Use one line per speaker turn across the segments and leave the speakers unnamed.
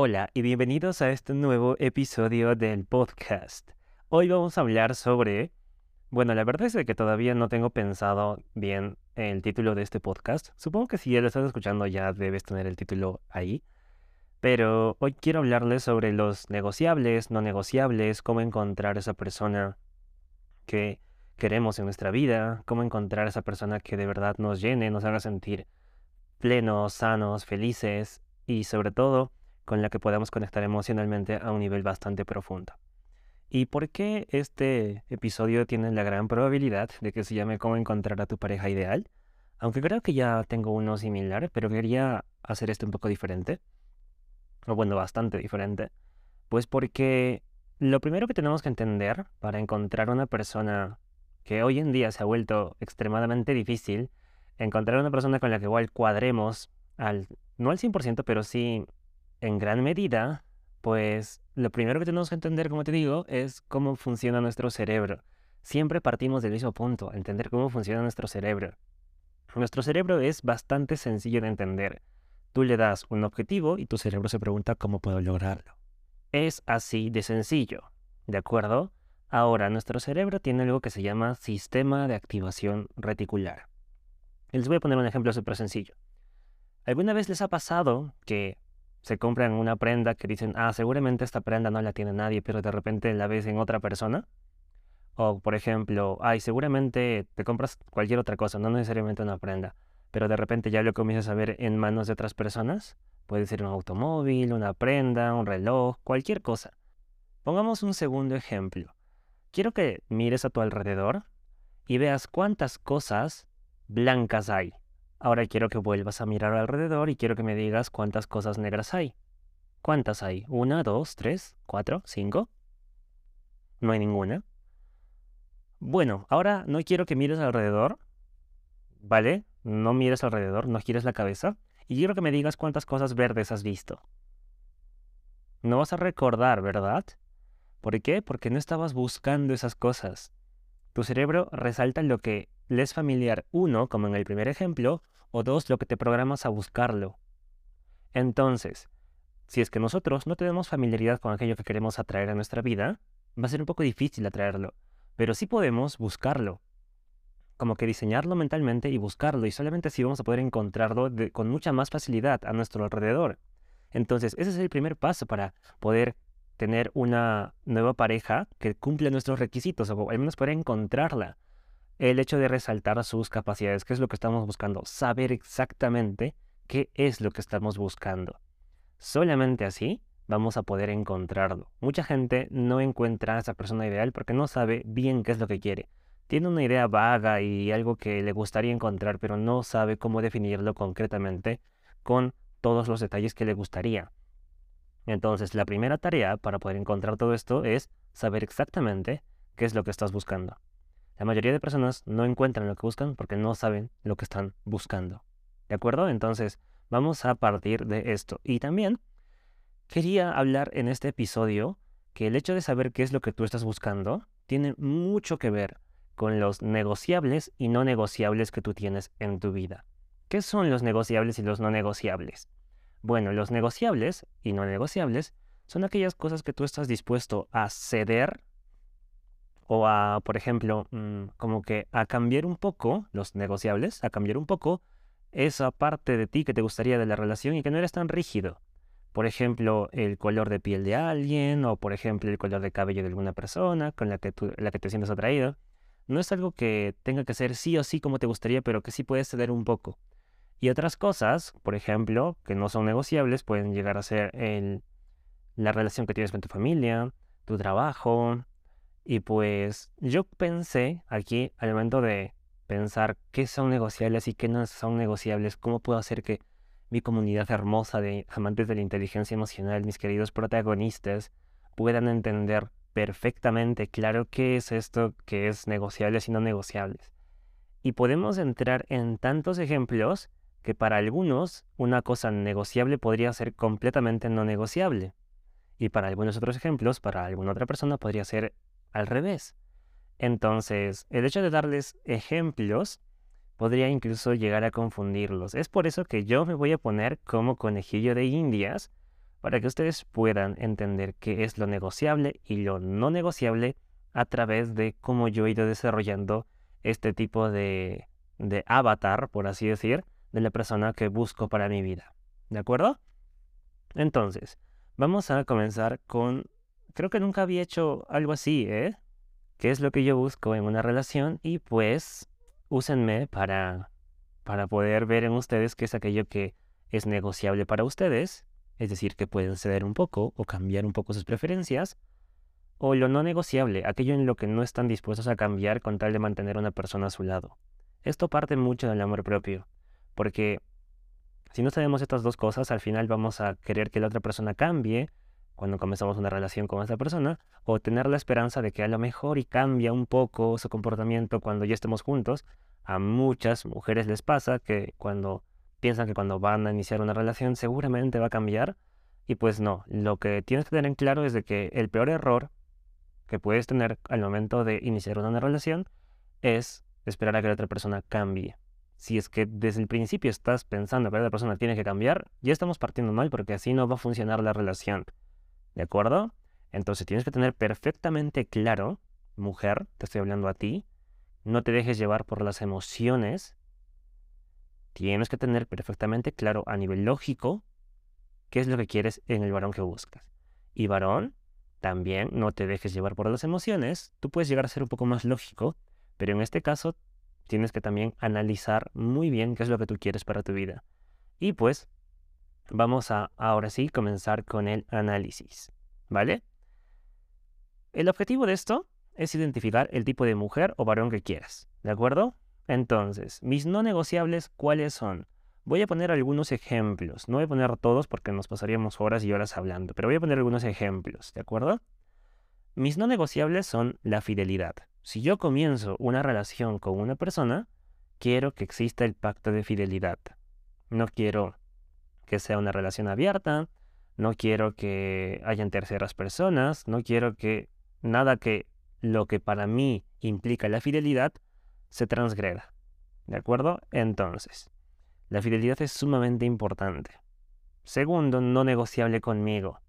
Hola y bienvenidos a este nuevo episodio del podcast. Hoy vamos a hablar sobre... Bueno, la verdad es que todavía no tengo pensado bien el título de este podcast. Supongo que si ya lo estás escuchando ya debes tener el título ahí. Pero hoy quiero hablarles sobre los negociables, no negociables, cómo encontrar esa persona que queremos en nuestra vida, cómo encontrar esa persona que de verdad nos llene, nos haga sentir plenos, sanos, felices y sobre todo con la que podamos conectar emocionalmente a un nivel bastante profundo. ¿Y por qué este episodio tiene la gran probabilidad de que se llame Cómo encontrar a tu pareja ideal? Aunque creo que ya tengo uno similar, pero quería hacer este un poco diferente. O bueno, bastante diferente. Pues porque lo primero que tenemos que entender para encontrar una persona que hoy en día se ha vuelto extremadamente difícil, encontrar una persona con la que igual cuadremos al, no al 100%, pero sí en gran medida, pues lo primero que tenemos que entender, como te digo, es cómo funciona nuestro cerebro. Siempre partimos del mismo punto, entender cómo funciona nuestro cerebro. Nuestro cerebro es bastante sencillo de entender. Tú le das un objetivo y tu cerebro se pregunta cómo puedo lograrlo. Es así de sencillo, ¿de acuerdo? Ahora, nuestro cerebro tiene algo que se llama sistema de activación reticular. Les voy a poner un ejemplo súper sencillo. ¿Alguna vez les ha pasado que se compran una prenda que dicen, ah, seguramente esta prenda no la tiene nadie, pero de repente la ves en otra persona. O, por ejemplo, ay, seguramente te compras cualquier otra cosa, no necesariamente una prenda, pero de repente ya lo comienzas a ver en manos de otras personas. Puede ser un automóvil, una prenda, un reloj, cualquier cosa. Pongamos un segundo ejemplo. Quiero que mires a tu alrededor y veas cuántas cosas blancas hay. Ahora quiero que vuelvas a mirar alrededor y quiero que me digas cuántas cosas negras hay. ¿Cuántas hay? ¿Una, dos, tres, cuatro, cinco? No hay ninguna. Bueno, ahora no quiero que mires alrededor, ¿vale? No mires alrededor, no gires la cabeza. Y quiero que me digas cuántas cosas verdes has visto. No vas a recordar, ¿verdad? ¿Por qué? Porque no estabas buscando esas cosas. Tu cerebro resalta lo que le es familiar, uno, como en el primer ejemplo, o dos, lo que te programas a buscarlo. Entonces, si es que nosotros no tenemos familiaridad con aquello que queremos atraer a nuestra vida, va a ser un poco difícil atraerlo, pero sí podemos buscarlo. Como que diseñarlo mentalmente y buscarlo, y solamente así vamos a poder encontrarlo con mucha más facilidad a nuestro alrededor. Entonces, ese es el primer paso para poder tener una nueva pareja que cumpla nuestros requisitos, o al menos poder encontrarla el hecho de resaltar sus capacidades, qué es lo que estamos buscando, saber exactamente qué es lo que estamos buscando. Solamente así vamos a poder encontrarlo. Mucha gente no encuentra a esa persona ideal porque no sabe bien qué es lo que quiere. Tiene una idea vaga y algo que le gustaría encontrar, pero no sabe cómo definirlo concretamente con todos los detalles que le gustaría. Entonces, la primera tarea para poder encontrar todo esto es saber exactamente qué es lo que estás buscando. La mayoría de personas no encuentran lo que buscan porque no saben lo que están buscando. ¿De acuerdo? Entonces, vamos a partir de esto. Y también quería hablar en este episodio que el hecho de saber qué es lo que tú estás buscando tiene mucho que ver con los negociables y no negociables que tú tienes en tu vida. ¿Qué son los negociables y los no negociables? Bueno, los negociables y no negociables son aquellas cosas que tú estás dispuesto a ceder o a, por ejemplo, mm, como que a cambiar un poco los negociables, a cambiar un poco esa parte de ti que te gustaría de la relación y que no eres tan rígido. Por ejemplo, el color de piel de alguien o, por ejemplo, el color de cabello de alguna persona con la que, tú, la que te sientes atraído. No es algo que tenga que ser sí o sí como te gustaría, pero que sí puedes ceder un poco. Y otras cosas, por ejemplo, que no son negociables, pueden llegar a ser el, la relación que tienes con tu familia, tu trabajo, y pues yo pensé aquí, al momento de pensar qué son negociables y qué no son negociables, cómo puedo hacer que mi comunidad hermosa de amantes de la inteligencia emocional, mis queridos protagonistas, puedan entender perfectamente claro qué es esto que es negociables y no negociables. Y podemos entrar en tantos ejemplos que para algunos una cosa negociable podría ser completamente no negociable. Y para algunos otros ejemplos, para alguna otra persona podría ser al revés. Entonces, el hecho de darles ejemplos podría incluso llegar a confundirlos. Es por eso que yo me voy a poner como conejillo de indias para que ustedes puedan entender qué es lo negociable y lo no negociable a través de cómo yo he ido desarrollando este tipo de, de avatar, por así decir, de la persona que busco para mi vida. ¿De acuerdo? Entonces, vamos a comenzar con... Creo que nunca había hecho algo así, ¿eh? ¿Qué es lo que yo busco en una relación? Y pues, úsenme para, para poder ver en ustedes qué es aquello que es negociable para ustedes, es decir, que pueden ceder un poco o cambiar un poco sus preferencias, o lo no negociable, aquello en lo que no están dispuestos a cambiar con tal de mantener a una persona a su lado. Esto parte mucho del amor propio, porque si no sabemos estas dos cosas, al final vamos a querer que la otra persona cambie cuando comenzamos una relación con esa persona, o tener la esperanza de que a lo mejor y cambia un poco su comportamiento cuando ya estemos juntos. A muchas mujeres les pasa que cuando piensan que cuando van a iniciar una relación seguramente va a cambiar, y pues no, lo que tienes que tener en claro es de que el peor error que puedes tener al momento de iniciar una relación es esperar a que la otra persona cambie. Si es que desde el principio estás pensando que la persona tiene que cambiar, ya estamos partiendo mal porque así no va a funcionar la relación. ¿De acuerdo? Entonces tienes que tener perfectamente claro, mujer, te estoy hablando a ti, no te dejes llevar por las emociones. Tienes que tener perfectamente claro a nivel lógico qué es lo que quieres en el varón que buscas. Y varón, también no te dejes llevar por las emociones. Tú puedes llegar a ser un poco más lógico, pero en este caso tienes que también analizar muy bien qué es lo que tú quieres para tu vida. Y pues vamos a ahora sí comenzar con el análisis, ¿vale? El objetivo de esto es identificar el tipo de mujer o varón que quieras, ¿de acuerdo? Entonces, mis no negociables, ¿cuáles son? Voy a poner algunos ejemplos, no voy a poner todos porque nos pasaríamos horas y horas hablando, pero voy a poner algunos ejemplos, ¿de acuerdo? Mis no negociables son la fidelidad. Si yo comienzo una relación con una persona, quiero que exista el pacto de fidelidad. No quiero que sea una relación abierta, no quiero que hayan terceras personas, no quiero que nada que lo que para mí implica la fidelidad se transgreda. ¿De acuerdo? Entonces, la fidelidad es sumamente importante. Segundo, no negociable conmigo.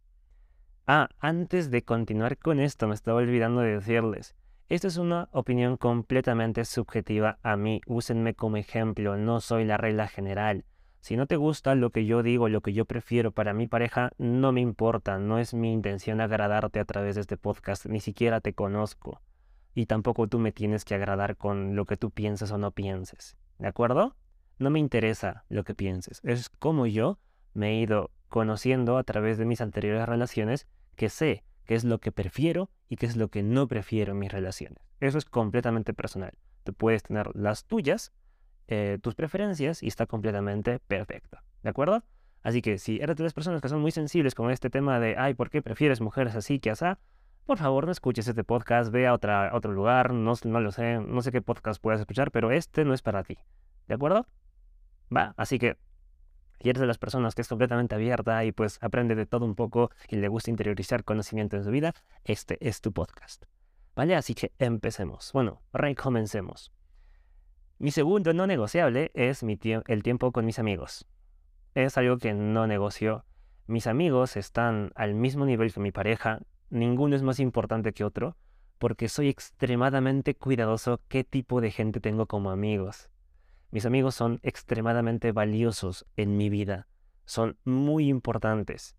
Ah, antes de continuar con esto, me estaba olvidando de decirles, esta es una opinión completamente subjetiva a mí. Úsenme como ejemplo, no soy la regla general. Si no te gusta lo que yo digo, lo que yo prefiero para mi pareja, no me importa, no es mi intención agradarte a través de este podcast, ni siquiera te conozco. Y tampoco tú me tienes que agradar con lo que tú pienses o no pienses. ¿De acuerdo? No me interesa lo que pienses. Es como yo me he ido conociendo a través de mis anteriores relaciones que sé qué es lo que prefiero y qué es lo que no prefiero en mis relaciones. Eso es completamente personal. Tú puedes tener las tuyas, eh, tus preferencias y está completamente perfecto. ¿De acuerdo? Así que si eres de las personas que son muy sensibles con este tema de, ay, ¿por qué prefieres mujeres así que así? Por favor, no escuches este podcast, ve a otra, otro lugar, no, no lo sé, no sé qué podcast puedes escuchar, pero este no es para ti. ¿De acuerdo? Va, así que y eres de las personas que es completamente abierta y pues aprende de todo un poco y le gusta interiorizar conocimiento en su vida, este es tu podcast. ¿Vale? Así que empecemos. Bueno, recomencemos. Mi segundo no negociable es el tiempo con mis amigos. Es algo que no negocio. Mis amigos están al mismo nivel que mi pareja, ninguno es más importante que otro, porque soy extremadamente cuidadoso qué tipo de gente tengo como amigos. Mis amigos son extremadamente valiosos en mi vida, son muy importantes.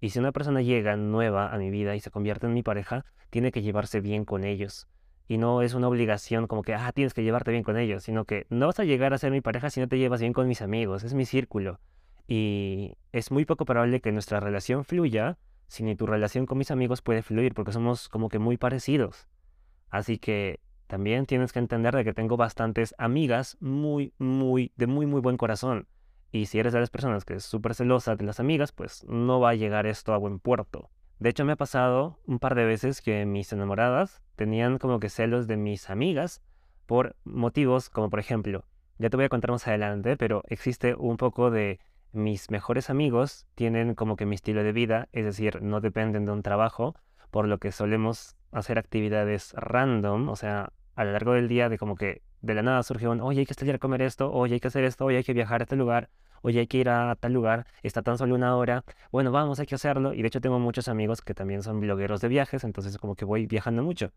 Y si una persona llega nueva a mi vida y se convierte en mi pareja, tiene que llevarse bien con ellos. Y no es una obligación como que, ah, tienes que llevarte bien con ellos, sino que no vas a llegar a ser mi pareja si no te llevas bien con mis amigos, es mi círculo. Y es muy poco probable que nuestra relación fluya si ni tu relación con mis amigos puede fluir, porque somos como que muy parecidos. Así que también tienes que entender de que tengo bastantes amigas muy, muy, de muy, muy buen corazón. Y si eres de las personas que es súper celosa de las amigas, pues no va a llegar esto a buen puerto. De hecho, me ha pasado un par de veces que mis enamoradas tenían como que celos de mis amigas por motivos como, por ejemplo, ya te voy a contar más adelante, pero existe un poco de mis mejores amigos tienen como que mi estilo de vida, es decir, no dependen de un trabajo, por lo que solemos hacer actividades random, o sea, a lo largo del día de como que de la nada surgió un, oye, hay que salir a comer esto, oye, hay que hacer esto, oye, hay que viajar a este lugar, oye, hay que ir a tal lugar, está tan solo una hora, bueno, vamos, hay que hacerlo. Y de hecho tengo muchos amigos que también son blogueros de viajes, entonces como que voy viajando mucho.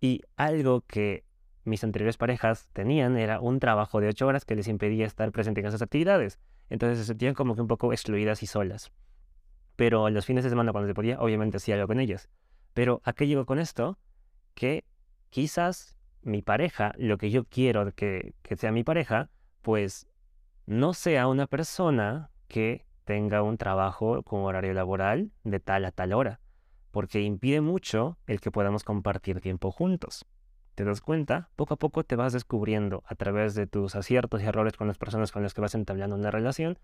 Y algo que mis anteriores parejas tenían era un trabajo de ocho horas que les impedía estar presente en esas actividades. Entonces se sentían como que un poco excluidas y solas. Pero los fines de semana cuando se podía, obviamente hacía algo con ellas. Pero ¿a qué llego con esto? Que quizás mi pareja, lo que yo quiero que, que sea mi pareja, pues no sea una persona que tenga un trabajo con horario laboral de tal a tal hora, porque impide mucho el que podamos compartir tiempo juntos te das cuenta, poco a poco te vas descubriendo a través de tus aciertos y errores con las personas con las que vas entablando una relación,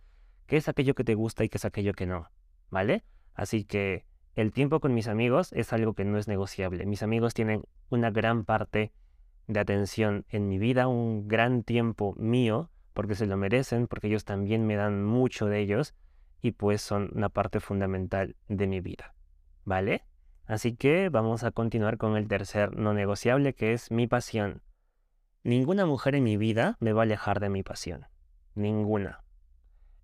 qué es aquello que te gusta y qué es aquello que no, ¿vale? Así que el tiempo con mis amigos es algo que no es negociable. Mis amigos tienen una gran parte de atención en mi vida, un gran tiempo mío, porque se lo merecen, porque ellos también me dan mucho de ellos y pues son una parte fundamental de mi vida, ¿vale? Así que vamos a continuar con el tercer no negociable, que es mi pasión. Ninguna mujer en mi vida me va a alejar de mi pasión. Ninguna.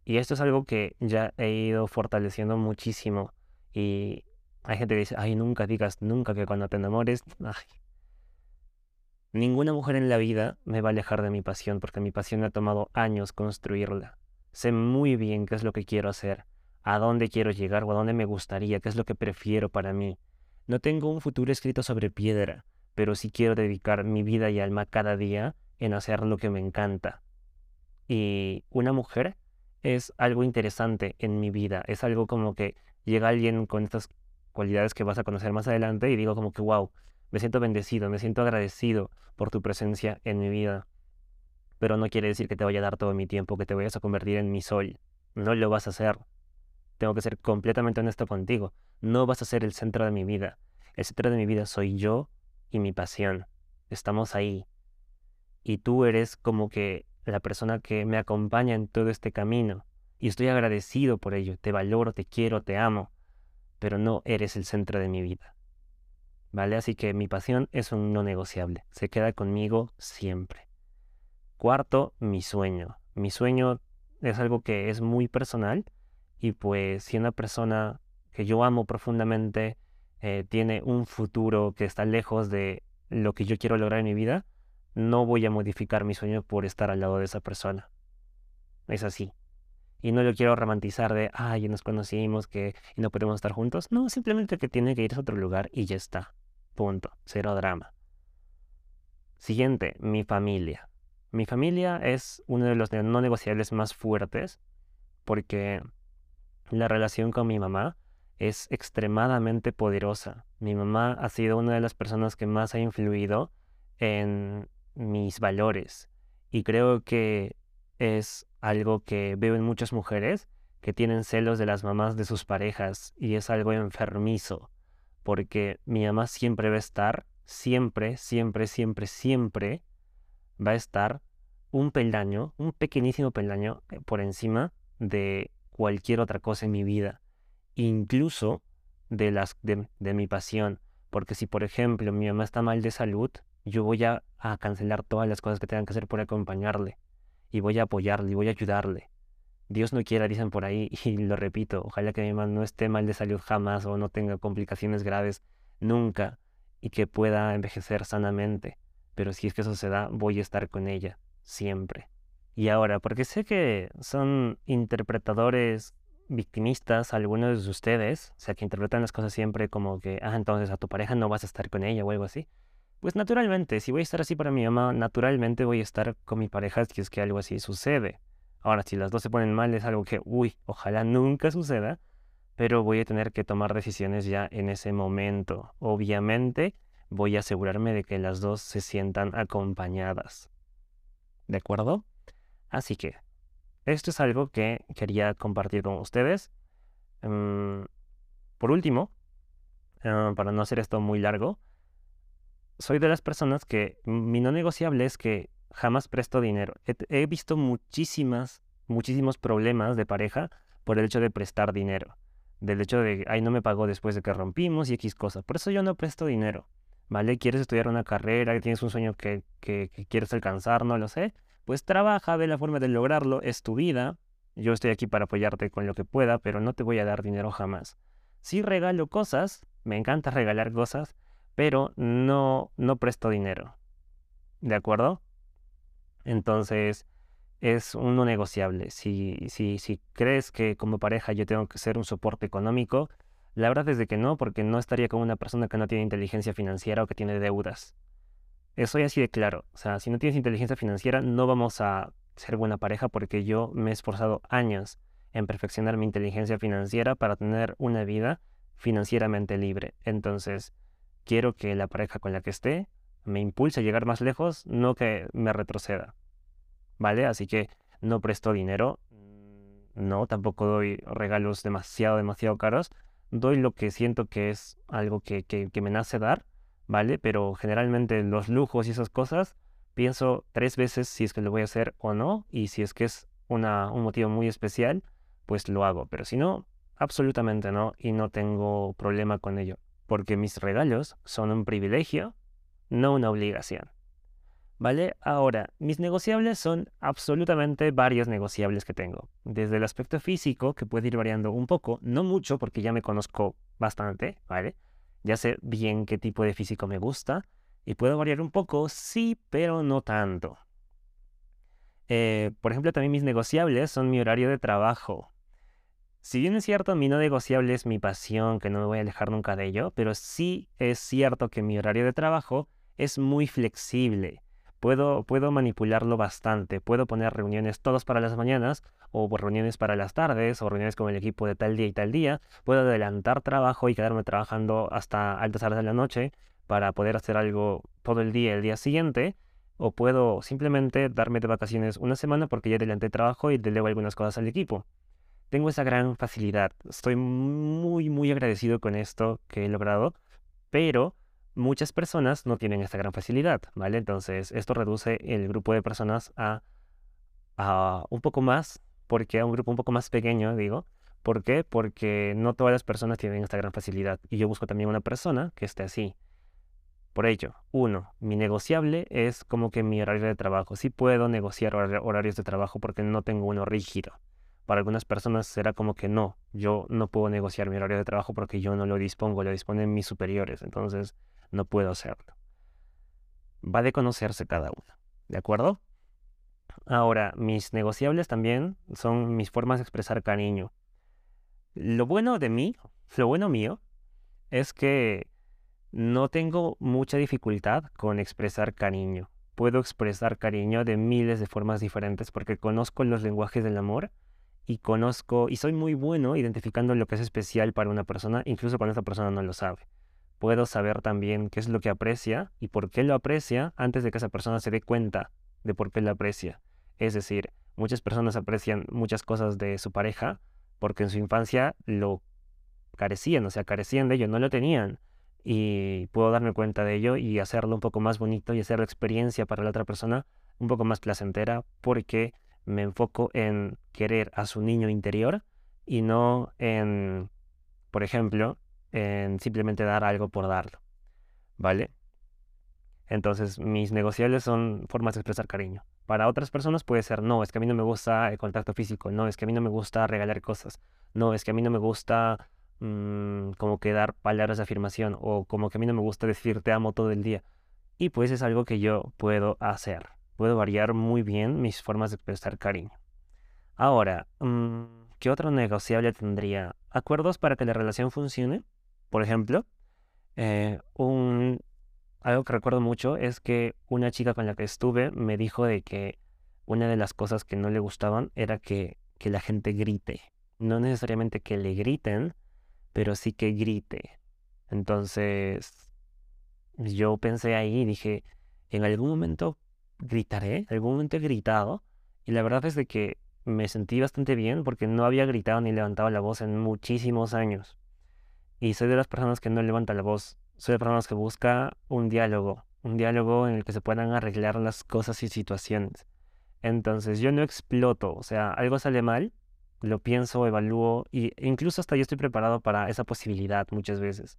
Y esto es algo que ya he ido fortaleciendo muchísimo. Y hay gente que dice, ay, nunca digas nunca que cuando te enamores. Ninguna mujer en la vida me va a alejar de mi pasión, porque mi pasión ha tomado años construirla. Sé muy bien qué es lo que quiero hacer, a dónde quiero llegar o a dónde me gustaría, qué es lo que prefiero para mí. No tengo un futuro escrito sobre piedra, pero sí quiero dedicar mi vida y alma cada día en hacer lo que me encanta. Y una mujer es algo interesante en mi vida, es algo como que llega alguien con estas cualidades que vas a conocer más adelante y digo como que wow, me siento bendecido, me siento agradecido por tu presencia en mi vida. Pero no quiere decir que te vaya a dar todo mi tiempo, que te vayas a convertir en mi sol. No lo vas a hacer. Tengo que ser completamente honesto contigo. No vas a ser el centro de mi vida. El centro de mi vida soy yo y mi pasión. Estamos ahí. Y tú eres como que la persona que me acompaña en todo este camino. Y estoy agradecido por ello. Te valoro, te quiero, te amo. Pero no eres el centro de mi vida. ¿Vale? Así que mi pasión es un no negociable. Se queda conmigo siempre. Cuarto, mi sueño. Mi sueño es algo que es muy personal y pues si una persona que yo amo profundamente eh, tiene un futuro que está lejos de lo que yo quiero lograr en mi vida, no voy a modificar mi sueño por estar al lado de esa persona. Es así. Y no lo quiero romantizar de, ay, nos conocimos que y no podemos estar juntos. No, simplemente que tiene que ir a otro lugar y ya está. Punto. Cero drama. Siguiente, mi familia. Mi familia es uno de los no negociables más fuertes porque la relación con mi mamá es extremadamente poderosa. Mi mamá ha sido una de las personas que más ha influido en mis valores y creo que es algo que veo en muchas mujeres que tienen celos de las mamás de sus parejas y es algo enfermizo porque mi mamá siempre va a estar, siempre, siempre, siempre, siempre va a estar un peldaño, un pequeñísimo peldaño eh, por encima de cualquier otra cosa en mi vida, incluso de, las, de, mi pasión. Porque si, por ejemplo, mi mamá está mal de salud, yo voy a, a cancelar todas las cosas que tengan que hacer por acompañarle. Y voy a apoyarle y voy a ayudarle. Dios no quiera, dicen por ahí, y lo repito, ojalá que mi mamá no esté mal de salud jamás o no tenga complicaciones graves nunca y que pueda envejecer sanamente. Pero si es que eso se da, voy a estar con ella, siempre. Y ahora, porque sé que son interpretadores victimistas algunos de ustedes, o sea, que interpretan las cosas siempre como que, ah, entonces a tu pareja no vas a estar con ella o algo así. Pues naturalmente, si voy a estar así para mi mamá, naturalmente voy a estar con mi pareja si es que algo así sucede. Ahora, si las dos se ponen mal, es algo que, uy, ojalá nunca suceda, pero voy a tener que tomar decisiones ya en ese momento. Obviamente, voy a asegurarme de que las dos se sientan acompañadas. ¿De acuerdo? Así que esto es algo que quería compartir con ustedes. Mm, por último, ah, para no hacer esto muy largo, soy de las personas que mi no negociable es que jamás presto dinero. He, visto muchísimas, muchísimos problemas de pareja por el hecho de prestar dinero. Del hecho de, ay, no me pagó después de que rompimos y X cosa. Por eso yo no presto dinero. ¿Vale? ¿Quieres estudiar una carrera? ¿Tienes un sueño que, que quieres alcanzar? No lo sé pues trabaja, ve la forma de lograrlo, es tu vida, Yo estoy aquí para apoyarte con lo que pueda, pero no te voy a dar dinero jamás. Sí regalo cosas, me encanta regalar cosas, pero no, no presto dinero. ¿De acuerdo? Entonces, es uno negociable. Si, si, si crees que como pareja yo tengo que ser un soporte económico, la verdad es de que no, porque no estaría con una persona que no tiene inteligencia financiera o que tiene deudas. Soy así de claro. O sea, si no tienes inteligencia financiera, no vamos a ser buena pareja porque yo me he esforzado años en perfeccionar mi inteligencia financiera para tener una vida financieramente libre. Entonces, quiero que la pareja con la que esté me impulse a llegar más lejos, no que me retroceda. ¿Vale? Así que no presto dinero, no, tampoco doy regalos demasiado, demasiado caros. Doy lo que siento que es algo que, que me nace dar, ¿vale? Pero generalmente los lujos y esas cosas pienso tres veces si es que lo voy a hacer o no, y si es que es una, un motivo muy especial, pues lo hago, pero si no, absolutamente no, y no tengo problema con ello, porque mis regalos son un privilegio, no una obligación. ¿Vale? Ahora, mis negociables son absolutamente varios negociables que tengo. Desde el aspecto físico, que puede ir variando un poco, no mucho, porque ya me conozco bastante, ¿vale? Ya sé bien qué tipo de físico me gusta. Y puedo variar un poco, sí, pero no tanto. Eh, por ejemplo, también mis negociables son mi horario de trabajo. Si bien es cierto, mi no negociable es mi pasión, que no me voy a alejar nunca de ello, pero sí es cierto que mi horario de trabajo es muy flexible. Puedo, puedo manipularlo bastante. Puedo poner reuniones todas para las mañanas, o reuniones para las tardes, o reuniones con el equipo de tal día y tal día. Puedo adelantar trabajo y quedarme trabajando hasta altas horas de la noche para poder hacer algo todo el día el día siguiente, o puedo simplemente darme de vacaciones una semana porque ya adelanté trabajo y delego algunas cosas al equipo. Tengo esa gran facilidad. Estoy muy, muy agradecido con esto que he logrado, pero muchas personas no tienen esta gran facilidad, ¿vale? Entonces, esto reduce el grupo de personas a, a un poco más, porque a un grupo un poco más pequeño, digo. ¿Por qué? Porque no todas las personas tienen esta gran facilidad. Y yo busco también una persona que esté así. Por ello, uno, mi negociable es como que mi horario de trabajo. Sí puedo negociar horarios de trabajo porque no tengo uno rígido. Para algunas personas será como que no, yo no puedo negociar mi horario de trabajo porque yo no lo dispongo, lo disponen mis superiores, entonces no puedo hacerlo. Va de conocerse cada uno, ¿de acuerdo? Ahora, mis negociables también son mis formas de expresar cariño. Lo bueno de mí, lo bueno mío, es que no tengo mucha dificultad con expresar cariño. Puedo expresar cariño de miles de formas diferentes porque conozco los lenguajes del amor y conozco y soy muy bueno identificando lo que es especial para una persona, incluso cuando esa persona no lo sabe. Puedo saber también qué es lo que aprecia y por qué lo aprecia antes de que esa persona se dé cuenta de por qué lo aprecia. Es decir, muchas personas aprecian muchas cosas de su pareja porque en su infancia lo carecían, o sea, carecían de ello, no lo tenían y puedo darme cuenta de ello y hacerlo un poco más bonito y hacer la experiencia para la otra persona un poco más placentera porque me enfoco en querer a su niño interior y no en, por ejemplo, en simplemente dar algo por darlo. ¿Vale? Entonces, mis negociables son formas de expresar cariño. Para otras personas puede ser, no, es que a mí no me gusta el contacto físico, no, es que a mí no me gusta regalar cosas, no, es que a mí no me gusta Mm, como que dar palabras de afirmación o como que a mí no me gusta decir te amo todo el día. Y pues es algo que yo puedo hacer. Puedo variar muy bien mis formas de expresar cariño. Ahora, mm, ¿qué otro negociable tendría? ¿Acuerdos para que la relación funcione? Por ejemplo, eh, un, algo que recuerdo mucho es que una chica con la que estuve me dijo de que una de las cosas que no le gustaban era que, la gente grite. No necesariamente que le griten, pero sí que grite. Entonces, yo pensé ahí y dije, en algún momento gritaré, en algún momento he gritado, y la verdad es de que me sentí bastante bien porque no había gritado ni levantado la voz en muchísimos años. Y soy de las personas que no levanta la voz, soy de las personas que busca un diálogo, un diálogo en el que se puedan arreglar las cosas y situaciones. Entonces yo no exploto, o sea, algo sale mal, lo pienso, evalúo e incluso hasta yo estoy preparado para esa posibilidad muchas veces.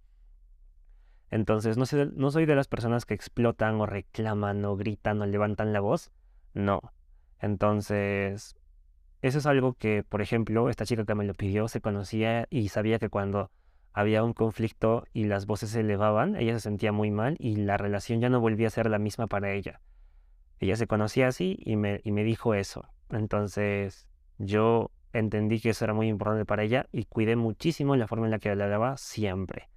Entonces, no, no soy de las personas que explotan o reclaman o gritan o levantan la voz. No. Entonces, eso es algo que, por ejemplo, esta chica que me lo pidió se conocía y sabía que cuando había un conflicto y las voces se elevaban, ella se sentía muy mal y la relación ya no volvía a ser la misma para ella. Ella se conocía así y me, y me dijo eso. Entonces yo entendí que eso era muy importante para ella y cuidé muchísimo la forma en la que hablaba siempre.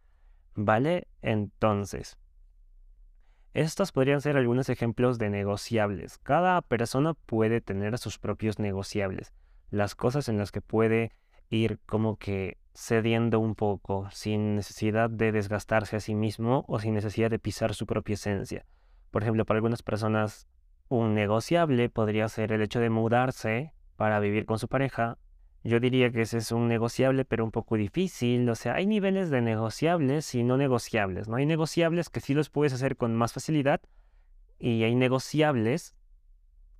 ¿Vale? Entonces, estos podrían ser algunos ejemplos de negociables. Cada persona puede tener sus propios negociables, las cosas en las que puede ir como que cediendo un poco, sin necesidad de desgastarse a sí mismo o sin necesidad de pisar su propia esencia. Por ejemplo, para algunas personas un negociable podría ser el hecho de mudarse para vivir con su pareja. Yo diría que ese es un negociable, pero un poco difícil. O sea, hay niveles de negociables y no negociables. ¿no? Hay negociables que sí los puedes hacer con más facilidad y hay negociables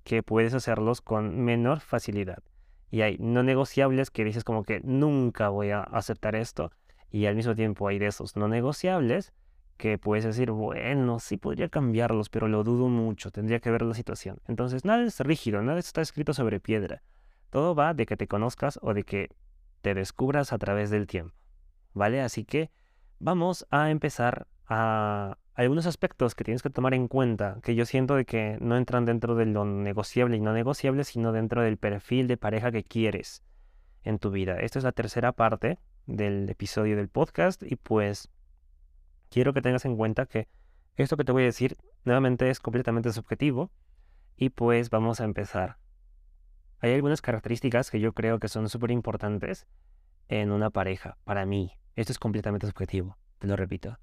que puedes hacerlos con menor facilidad. Y hay no negociables que dices como que nunca voy a aceptar esto. Y al mismo tiempo hay de esos no negociables que puedes decir, bueno, sí podría cambiarlos, pero lo dudo mucho, tendría que ver la situación. Entonces, nada es rígido, nada está escrito sobre piedra. Todo va de que te conozcas o de que te descubras a través del tiempo. ¿Vale? Así que vamos a empezar a algunos aspectos que tienes que tomar en cuenta, que yo siento de que no entran dentro de lo negociable y no negociable, sino dentro del perfil de pareja que quieres en tu vida. Esta es la tercera parte del episodio del podcast y pues quiero que tengas en cuenta que esto que te voy a decir nuevamente es completamente subjetivo y pues vamos a empezar. Hay algunas características que yo creo que son súper importantes en una pareja, para mí. Esto es completamente subjetivo, te lo repito.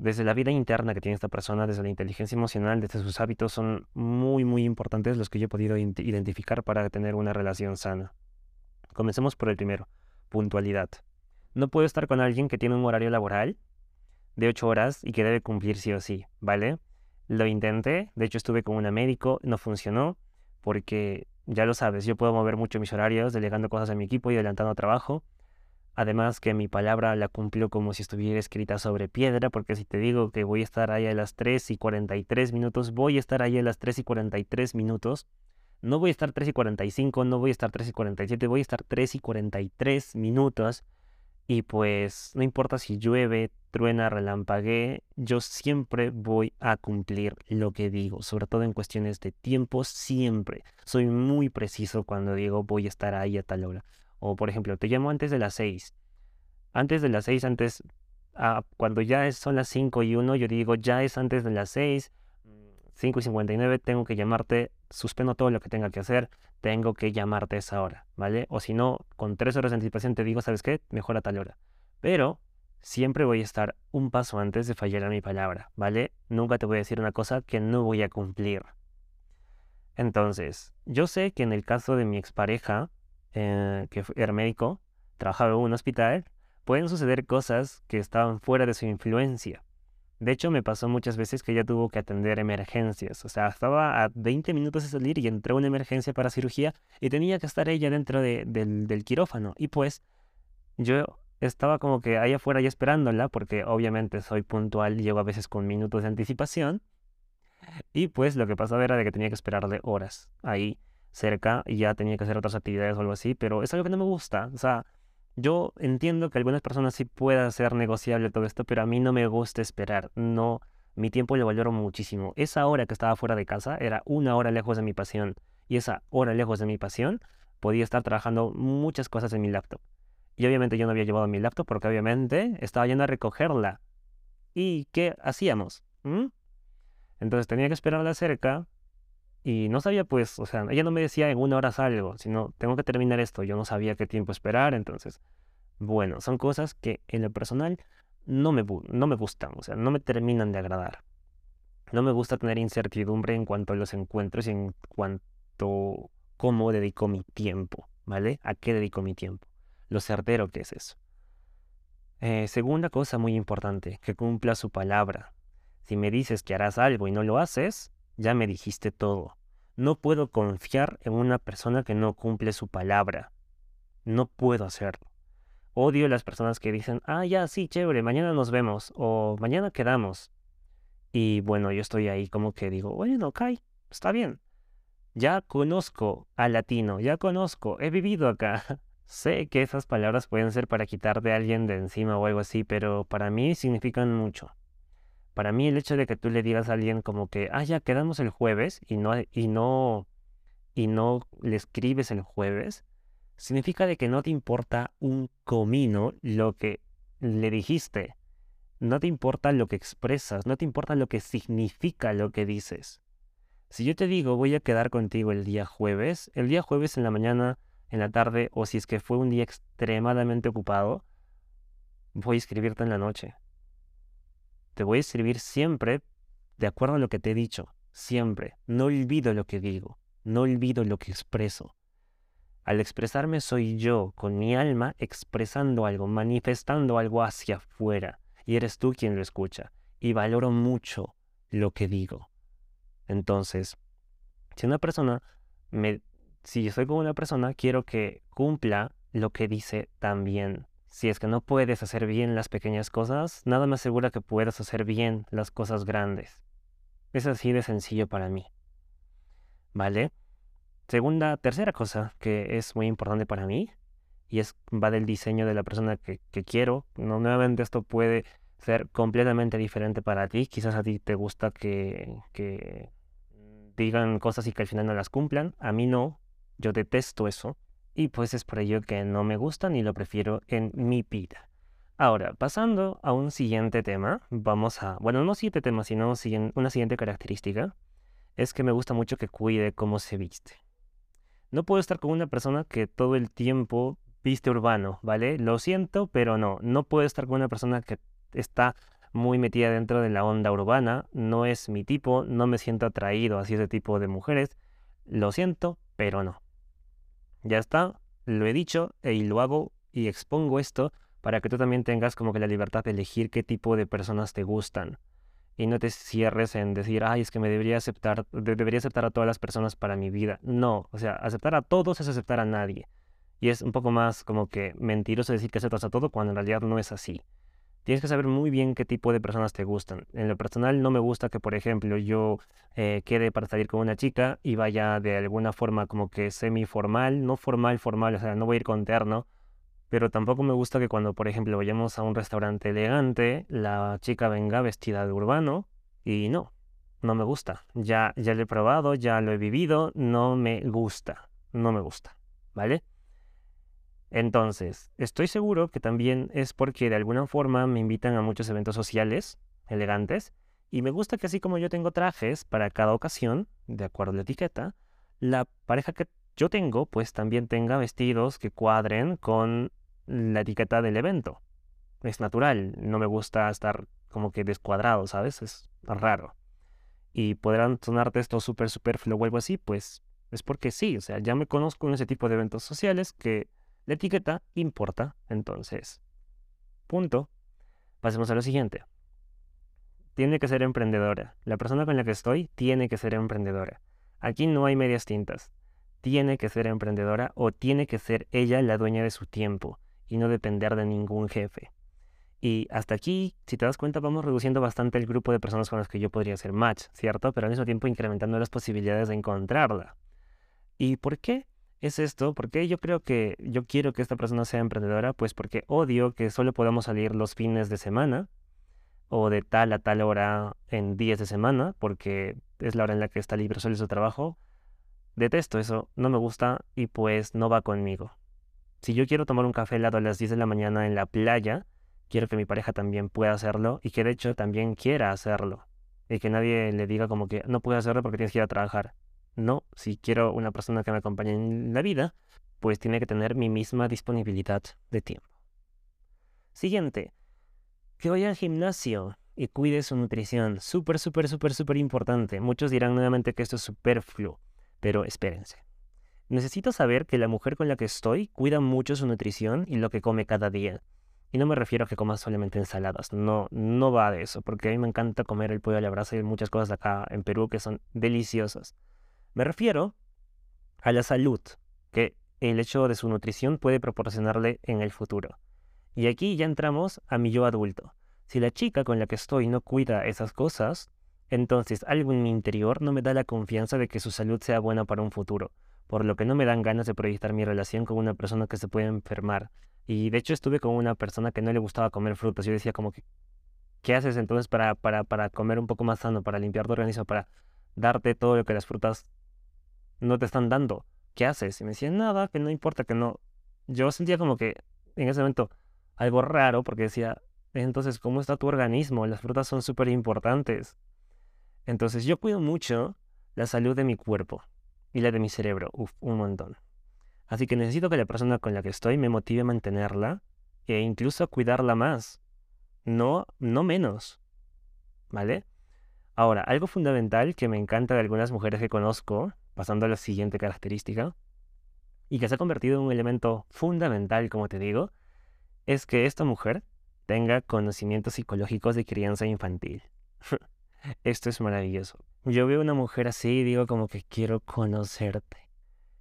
Desde la vida interna que tiene esta persona, desde la inteligencia emocional, desde sus hábitos, son muy, muy importantes los que yo he podido identificar para tener una relación sana. Comencemos por el primero, puntualidad. No puedo estar con alguien que tiene un horario laboral de 8 horas y que debe cumplir sí o sí, ¿vale? Lo intenté, de hecho estuve con una médico, no funcionó, porque ya lo sabes, yo puedo mover mucho mis horarios, delegando cosas a mi equipo y adelantando trabajo. Además que mi palabra la cumplió como si estuviera escrita sobre piedra, porque si te digo que voy a estar ahí a las 3 y 43 minutos, voy a estar ahí a las 3 y 43 minutos. No voy a estar 3 y 45, no voy a estar 3 y 47, voy a estar 3 y 43 minutos y pues no importa si llueve, truena, relampaguee, yo siempre voy a cumplir lo que digo, sobre todo en cuestiones de tiempo, siempre. Soy muy preciso cuando digo voy a estar ahí a tal hora. O por ejemplo, te llamo antes de las 6. Antes de las 6, antes, ah, cuando ya son las 5 y 1, yo digo ya es antes de las 6, 5 y 59, tengo que llamarte, suspendo todo lo que tenga que hacer, tengo que llamarte esa hora, ¿vale? O si no, con tres horas de anticipación te digo, ¿sabes qué? Mejor a tal hora. Pero siempre voy a estar un paso antes de fallar a mi palabra, ¿vale? Nunca te voy a decir una cosa que no voy a cumplir. Entonces, yo sé que en el caso de mi expareja, eh, que era médico, trabajaba en un hospital, pueden suceder cosas que estaban fuera de su influencia. De hecho, me pasó muchas veces que ella tuvo que atender emergencias. O sea, estaba a 20 minutos de salir y entró una emergencia para cirugía y tenía que estar ella dentro del, quirófano. Y pues yo estaba como que ahí afuera ya esperándola, porque obviamente soy puntual llego a veces con minutos de anticipación. Y pues lo que pasaba era de que tenía que esperarle horas ahí cerca y ya tenía que hacer otras actividades o algo así, pero es algo que no me gusta. O sea, yo entiendo que algunas personas sí pueda ser negociable todo esto, pero a mí no me gusta esperar. No, mi tiempo lo valoro muchísimo. Esa hora que estaba fuera de casa era una hora lejos de mi pasión. Y esa hora lejos de mi pasión podía estar trabajando muchas cosas en mi laptop. Y obviamente yo no había llevado mi laptop porque obviamente estaba yendo a recogerla. ¿Y qué hacíamos? ¿Mm? Entonces tenía que esperarla cerca y no sabía pues, o sea, ella no me decía en una hora salgo, sino tengo que terminar esto. Yo no sabía qué tiempo esperar, entonces, bueno, son cosas que en lo personal no me, no me gustan, o sea, no me terminan de agradar. No me gusta tener incertidumbre en cuanto a los encuentros y en cuanto cómo dedico mi tiempo, ¿vale? ¿A qué dedico mi tiempo? Lo certero que es eso. Eh, segunda cosa muy importante, que cumpla su palabra. Si me dices que harás algo y no lo haces, ya me dijiste todo. No puedo confiar en una persona que no cumple su palabra. No puedo hacerlo. Odio las personas que dicen, ah, ya, sí, chévere, mañana nos vemos o mañana quedamos. Y bueno, yo estoy ahí como que digo, bueno, ok, está bien. Ya conozco al latino, ya conozco, he vivido acá. Sé que esas palabras pueden ser para quitar de alguien de encima o algo así, pero para mí significan mucho. Para mí el hecho de que tú le digas a alguien como que, ah, ya quedamos el jueves y no, y no, y no le escribes el jueves, significa de que no te importa un comino lo que le dijiste. No te importa lo que expresas, no te importa lo que significa lo que dices. Si yo te digo voy a quedar contigo el día jueves, el día jueves en la mañana, en la tarde, o si es que fue un día extremadamente ocupado, voy a escribirte en la noche. Te voy a escribir siempre de acuerdo a lo que te he dicho, siempre. No olvido lo que digo, no olvido lo que expreso. Al expresarme soy yo, con mi alma, expresando algo, manifestando algo hacia afuera, y eres tú quien lo escucha. Y valoro mucho lo que digo. Entonces, si una persona me... Si yo soy con una persona, quiero que cumpla lo que dice también. Si es que no puedes hacer bien las pequeñas cosas, nada me asegura que puedas hacer bien las cosas grandes. Es así de sencillo para mí. ¿Vale? Segunda, tercera cosa que es muy importante para mí, y es va del diseño de la persona que, quiero. No, nuevamente esto puede ser completamente diferente para ti. Quizás a ti te gusta que, que digan cosas y que al final no las cumplan. A mí no, yo detesto eso. Y pues es por ello que no me gustan y lo prefiero en mi vida. Ahora, pasando a un siguiente tema, vamos a, bueno, no siguiente tema, sino una siguiente característica, es que me gusta mucho que cuide cómo se viste. No puedo estar con una persona que todo el tiempo viste urbano, ¿vale? Lo siento, pero no, no puedo estar con una persona que está muy metida dentro de la onda urbana, no es mi tipo, no me siento atraído hacia ese tipo de mujeres, lo siento, pero no. Ya está, lo he dicho y lo hago y expongo esto para que tú también tengas como que la libertad de elegir qué tipo de personas te gustan. Y no te cierres en decir, ay, es que me debería aceptar, debería aceptar a todas las personas para mi vida. No, o sea, aceptar a todos es aceptar a nadie. Y es un poco más como que mentiroso decir que aceptas a todo cuando en realidad no es así tienes que saber muy bien qué tipo de personas te gustan. En lo personal no me gusta que, por ejemplo, yo eh, quede para salir con una chica y vaya de alguna forma como que semi-formal, no formal, formal, o sea, no voy a ir con terno, pero tampoco me gusta que cuando, por ejemplo, vayamos a un restaurante elegante, la chica venga vestida de urbano y no, no me gusta. Ya, ya lo he probado, ya lo he vivido, no me gusta, no me gusta, ¿vale? Entonces, estoy seguro que también es porque de alguna forma me invitan a muchos eventos sociales elegantes y me gusta que así como yo tengo trajes para cada ocasión, de acuerdo a la etiqueta, la pareja que yo tengo pues también tenga vestidos que cuadren con la etiqueta del evento. Es natural, no me gusta estar como que descuadrado, ¿sabes? Es raro. Y podrán sonarte esto súper superfluo o algo así, pues es porque sí, o sea, ya me conozco en ese tipo de eventos sociales que la etiqueta importa, entonces. Punto. Pasemos a lo siguiente. Tiene que ser emprendedora. La persona con la que estoy tiene que ser emprendedora. Aquí no hay medias tintas. Tiene que ser emprendedora o tiene que ser ella la dueña de su tiempo y no depender de ningún jefe. Y hasta aquí, si te das cuenta, vamos reduciendo bastante el grupo de personas con las que yo podría ser match, ¿cierto? Pero al mismo tiempo incrementando las posibilidades de encontrarla. ¿Y por qué? Es esto, porque yo creo que yo quiero que esta persona sea emprendedora, pues porque odio que solo podamos salir los fines de semana o de tal a tal hora en días de semana, porque es la hora en la que está libre solo su trabajo. Detesto eso, no me gusta y pues no va conmigo. Si yo quiero tomar un café helado a las 10 de la mañana en la playa, quiero que mi pareja también pueda hacerlo y que de hecho también quiera hacerlo. Y que nadie le diga como que no puede hacerlo porque tienes que ir a trabajar. No, si quiero una persona que me acompañe en la vida, pues tiene que tener mi misma disponibilidad de tiempo. Siguiente, que vaya al gimnasio y cuide su nutrición. Súper, súper, súper, súper importante. Muchos dirán nuevamente que esto es superfluo, pero espérense. Necesito saber que la mujer con la que estoy cuida mucho su nutrición y lo que come cada día. Y no me refiero a que coma solamente ensaladas, no, no va de eso, porque a mí me encanta comer el pollo a la brasa y muchas cosas acá en Perú que son deliciosas. Me refiero a la salud que el hecho de su nutrición puede proporcionarle en el futuro. Y aquí ya entramos a mi yo adulto. Si la chica con la que estoy no cuida esas cosas, Entonces, algo en mi interior no me da la confianza de que su salud sea buena para un futuro, por lo que no me dan ganas de proyectar mi relación con una persona que se puede enfermar. Y de hecho estuve con una persona que no le gustaba comer frutas. Yo decía como que, ¿qué haces entonces para, para, para comer un poco más sano, para limpiar tu organismo, para darte todo lo que las frutas no te están dando? ¿Qué haces? Y me decía, nada, que no importa, que no. Yo sentía como que en ese momento algo raro porque decía, entonces, ¿cómo está tu organismo? Las frutas son súper importantes. Entonces yo cuido mucho la salud de mi cuerpo y la de mi cerebro, uf, un montón. Así que necesito que la persona con la que estoy me motive a mantenerla e incluso a cuidarla más, no, no menos. ¿Vale? Ahora, algo fundamental que me encanta de algunas mujeres que conozco, pasando a la siguiente característica, y que se ha convertido en un elemento fundamental, como te digo, es que esta mujer tenga conocimientos psicológicos de crianza infantil. Esto es maravilloso. Yo veo una mujer así y digo como que quiero conocerte.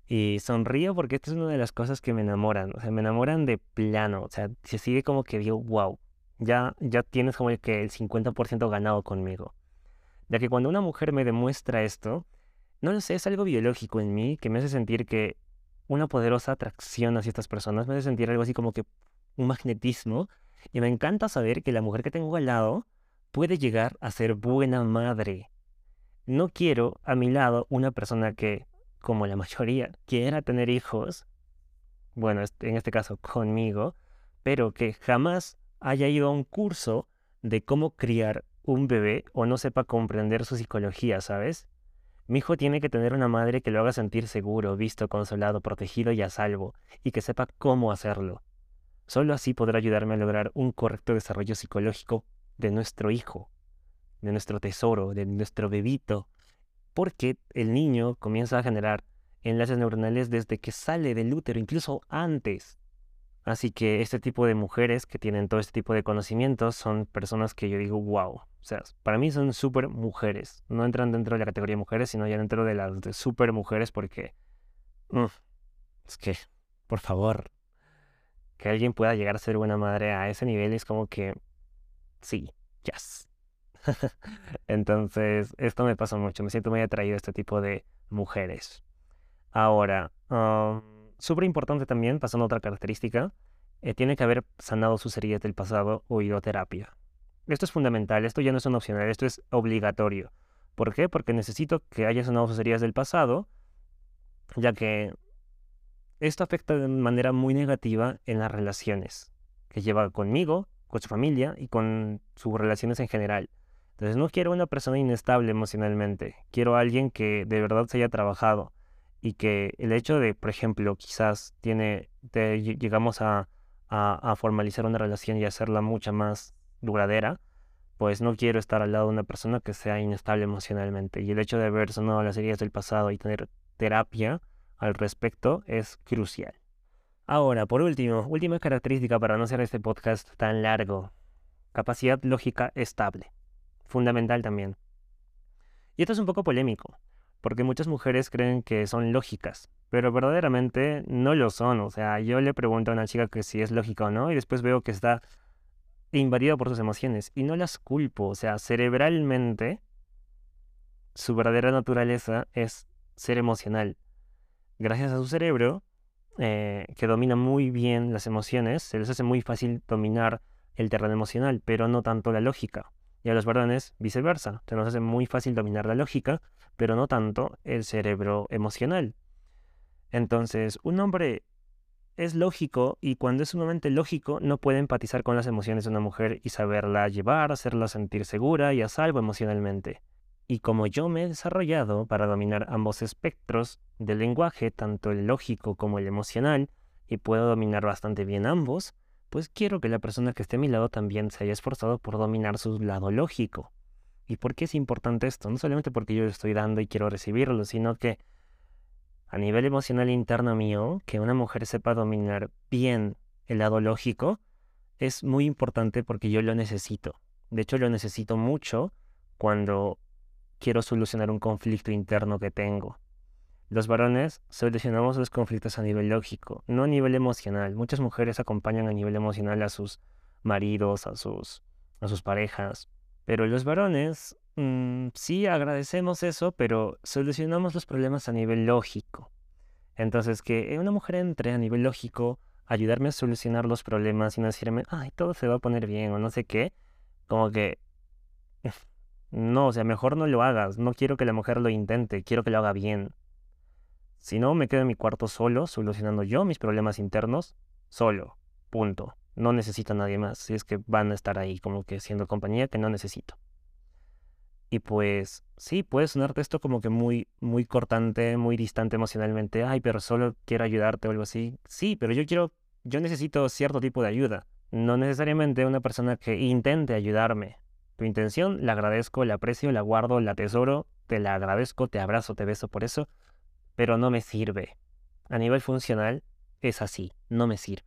Y sonrío porque esta es una de las cosas que me enamoran. O sea, me enamoran de plano. O sea, se sigue como que digo, wow, ya, ya tienes como el que el 50% ganado conmigo. Ya que cuando una mujer me demuestra esto, no lo sé, es algo biológico en mí que me hace sentir que una poderosa atracción hacia estas personas, me hace sentir algo así como que un magnetismo. Y me encanta saber que la mujer que tengo al lado puede llegar a ser buena madre. No quiero a mi lado una persona que, como la mayoría, quiera tener hijos, bueno, en este caso conmigo, pero que jamás haya ido a un curso de cómo criar un bebé o no sepa comprender su psicología, ¿sabes? Mi hijo tiene que tener una madre que lo haga sentir seguro, visto, consolado, protegido y a salvo, y que sepa cómo hacerlo. Solo así podrá ayudarme a lograr un correcto desarrollo psicológico de nuestro hijo, de nuestro tesoro, de nuestro bebito, porque el niño comienza a generar enlaces neuronales desde que sale del útero, incluso antes. Así que este tipo de mujeres que tienen todo este tipo de conocimientos son personas que yo digo, wow. O sea, para mí son super mujeres. No entran dentro de la categoría de mujeres, sino ya dentro de las de super mujeres porque... Mm, es que, por favor, que alguien pueda llegar a ser buena madre a ese nivel es como que sí, yes. Entonces, esto me pasa mucho, me siento muy atraído a este tipo de mujeres. Ahora, súper importante también, pasando a otra característica, eh, tiene que haber sanado sus heridas del pasado o ido a terapia. Esto es fundamental, esto ya no es un opcional, esto es obligatorio. ¿Por qué? Porque necesito que haya sanado sus heridas del pasado, ya que esto afecta de manera muy negativa en las relaciones que lleva conmigo con su familia y con sus relaciones en general. Entonces no quiero una persona inestable emocionalmente, quiero a alguien que de verdad se haya trabajado y que el hecho de, por ejemplo, quizás tiene, llegamos a, a, formalizar una relación y hacerla mucha más duradera, pues no quiero estar al lado de una persona que sea inestable emocionalmente. Y el hecho de haber sonado las heridas del pasado y tener terapia al respecto es crucial. Ahora, por último, última característica para no hacer este podcast tan largo. Capacidad lógica estable. Fundamental también. Y esto es un poco polémico, porque muchas mujeres creen que son lógicas, pero verdaderamente no lo son. O sea, yo le pregunto a una chica que si es lógica o no, y después veo que está invadida por sus emociones, y no las culpo. O sea, cerebralmente, su verdadera naturaleza es ser emocional. Gracias a su cerebro, eh, que domina muy bien las emociones, se les hace muy fácil dominar el terreno emocional, pero no tanto la lógica. Y a los varones, viceversa, se nos hace muy fácil dominar la lógica, pero no tanto el cerebro emocional. Entonces, un hombre es lógico y cuando es sumamente lógico no puede empatizar con las emociones de una mujer y saberla llevar, hacerla sentir segura y a salvo emocionalmente. Y como yo me he desarrollado para dominar ambos espectros del lenguaje, tanto el lógico como el emocional, y puedo dominar bastante bien ambos, pues quiero que la persona que esté a mi lado también se haya esforzado por dominar su lado lógico. ¿Y por qué es importante esto? No solamente porque yo estoy dando y quiero recibirlo, sino que a nivel emocional interno mío, que una mujer sepa dominar bien el lado lógico, es muy importante porque yo lo necesito. De hecho, lo necesito mucho cuando quiero solucionar un conflicto interno que tengo. Los varones solucionamos los conflictos a nivel lógico, no a nivel emocional. Muchas mujeres acompañan a nivel emocional a sus maridos, a sus, a sus parejas. Pero los varones mm, sí agradecemos eso, pero solucionamos los problemas a nivel lógico. Entonces, que una mujer entre a nivel lógico, ayudarme a solucionar los problemas y no decirme, ay, todo se va a poner bien o no sé qué, como que... No, o sea, mejor no lo hagas. No quiero que la mujer lo intente, quiero que lo haga bien. Si no, me quedo en mi cuarto solo, solucionando yo mis problemas internos, solo. Punto. No necesito a nadie más. Si es que van a estar ahí como que siendo compañía que no necesito. Y pues sí, puede sonarte esto como que muy, muy cortante, muy distante emocionalmente. Ay, pero solo quiero ayudarte o algo así. Sí, pero yo quiero, yo necesito cierto tipo de ayuda. No necesariamente una persona que intente ayudarme. Tu intención, la agradezco, la aprecio, la guardo, la tesoro, te la agradezco, te abrazo, te beso por eso, pero no me sirve. A nivel funcional, es así, no me sirve.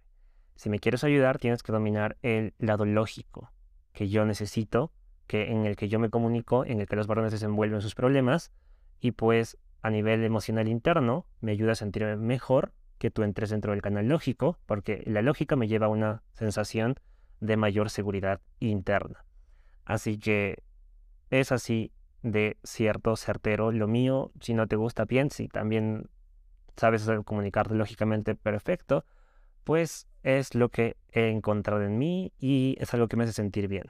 Si me quieres ayudar, tienes que dominar el lado lógico que yo necesito que, en el que yo me comunico, en el que los varones desenvuelven sus problemas, y pues a nivel emocional interno me ayuda a sentirme mejor que tú entres dentro del canal lógico, porque la lógica me lleva a una sensación de mayor seguridad interna. Así que es así de cierto, certero. Lo mío, si no te gusta bien, si también sabes comunicarte lógicamente perfecto, pues es lo que he encontrado en mí y es algo que me hace sentir bien.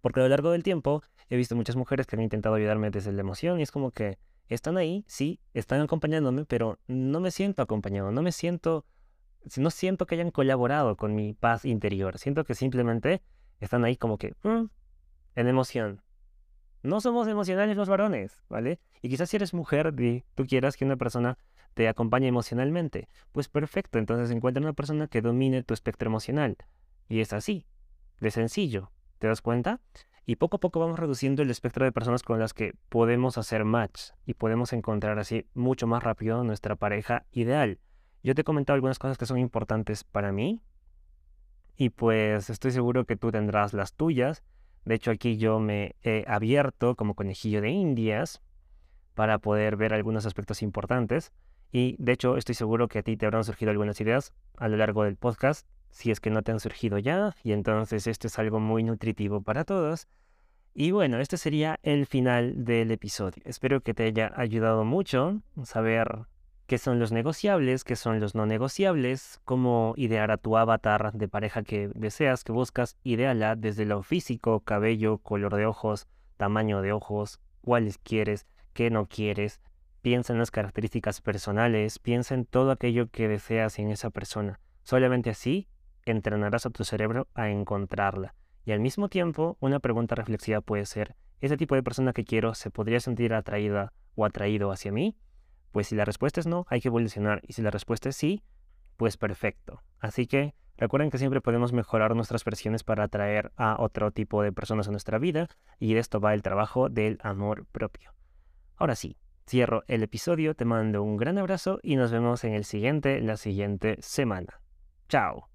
Porque a lo largo del tiempo he visto muchas mujeres que han intentado ayudarme desde la emoción y es como que están ahí, sí, están acompañándome, pero no me siento acompañado, no me siento, no siento que hayan colaborado con mi paz interior, siento que simplemente están ahí como que mm, en emoción. No somos emocionales los varones, ¿vale? Y quizás si eres mujer y tú quieras que una persona te acompañe emocionalmente, pues perfecto, entonces encuentra una persona que domine tu espectro emocional. Y es así, de sencillo. ¿Te das cuenta? Y poco a poco vamos reduciendo el espectro de personas con las que podemos hacer match y podemos encontrar así mucho más rápido nuestra pareja ideal. Yo te he comentado algunas cosas que son importantes para mí y pues estoy seguro que tú tendrás las tuyas. De hecho aquí yo me he abierto como conejillo de indias para poder ver algunos aspectos importantes y de hecho estoy seguro que a ti te habrán surgido algunas ideas a lo largo del podcast si es que no te han surgido ya, y entonces esto es algo muy nutritivo para todos. Y bueno, este sería el final del episodio. Espero que te haya ayudado mucho saber qué son los negociables, qué son los no negociables, cómo idear a tu avatar de pareja que deseas, que buscas, ideala desde lo físico, cabello, color de ojos, tamaño de ojos, cuáles quieres, qué no quieres. Piensa en las características personales, piensa en todo aquello que deseas en esa persona. Solamente así entrenarás a tu cerebro a encontrarla. Y al mismo tiempo, una pregunta reflexiva puede ser, ¿ese tipo de persona que quiero se podría sentir atraída o atraído hacia mí? Pues si la respuesta es no, hay que evolucionar. Y si la respuesta es sí, pues perfecto. Así que recuerden que siempre podemos mejorar nuestras versiones para atraer a otro tipo de personas a nuestra vida. Y de esto va el trabajo del amor propio. Ahora sí, cierro el episodio, te mando un gran abrazo y nos vemos en el siguiente, la siguiente semana. Chao.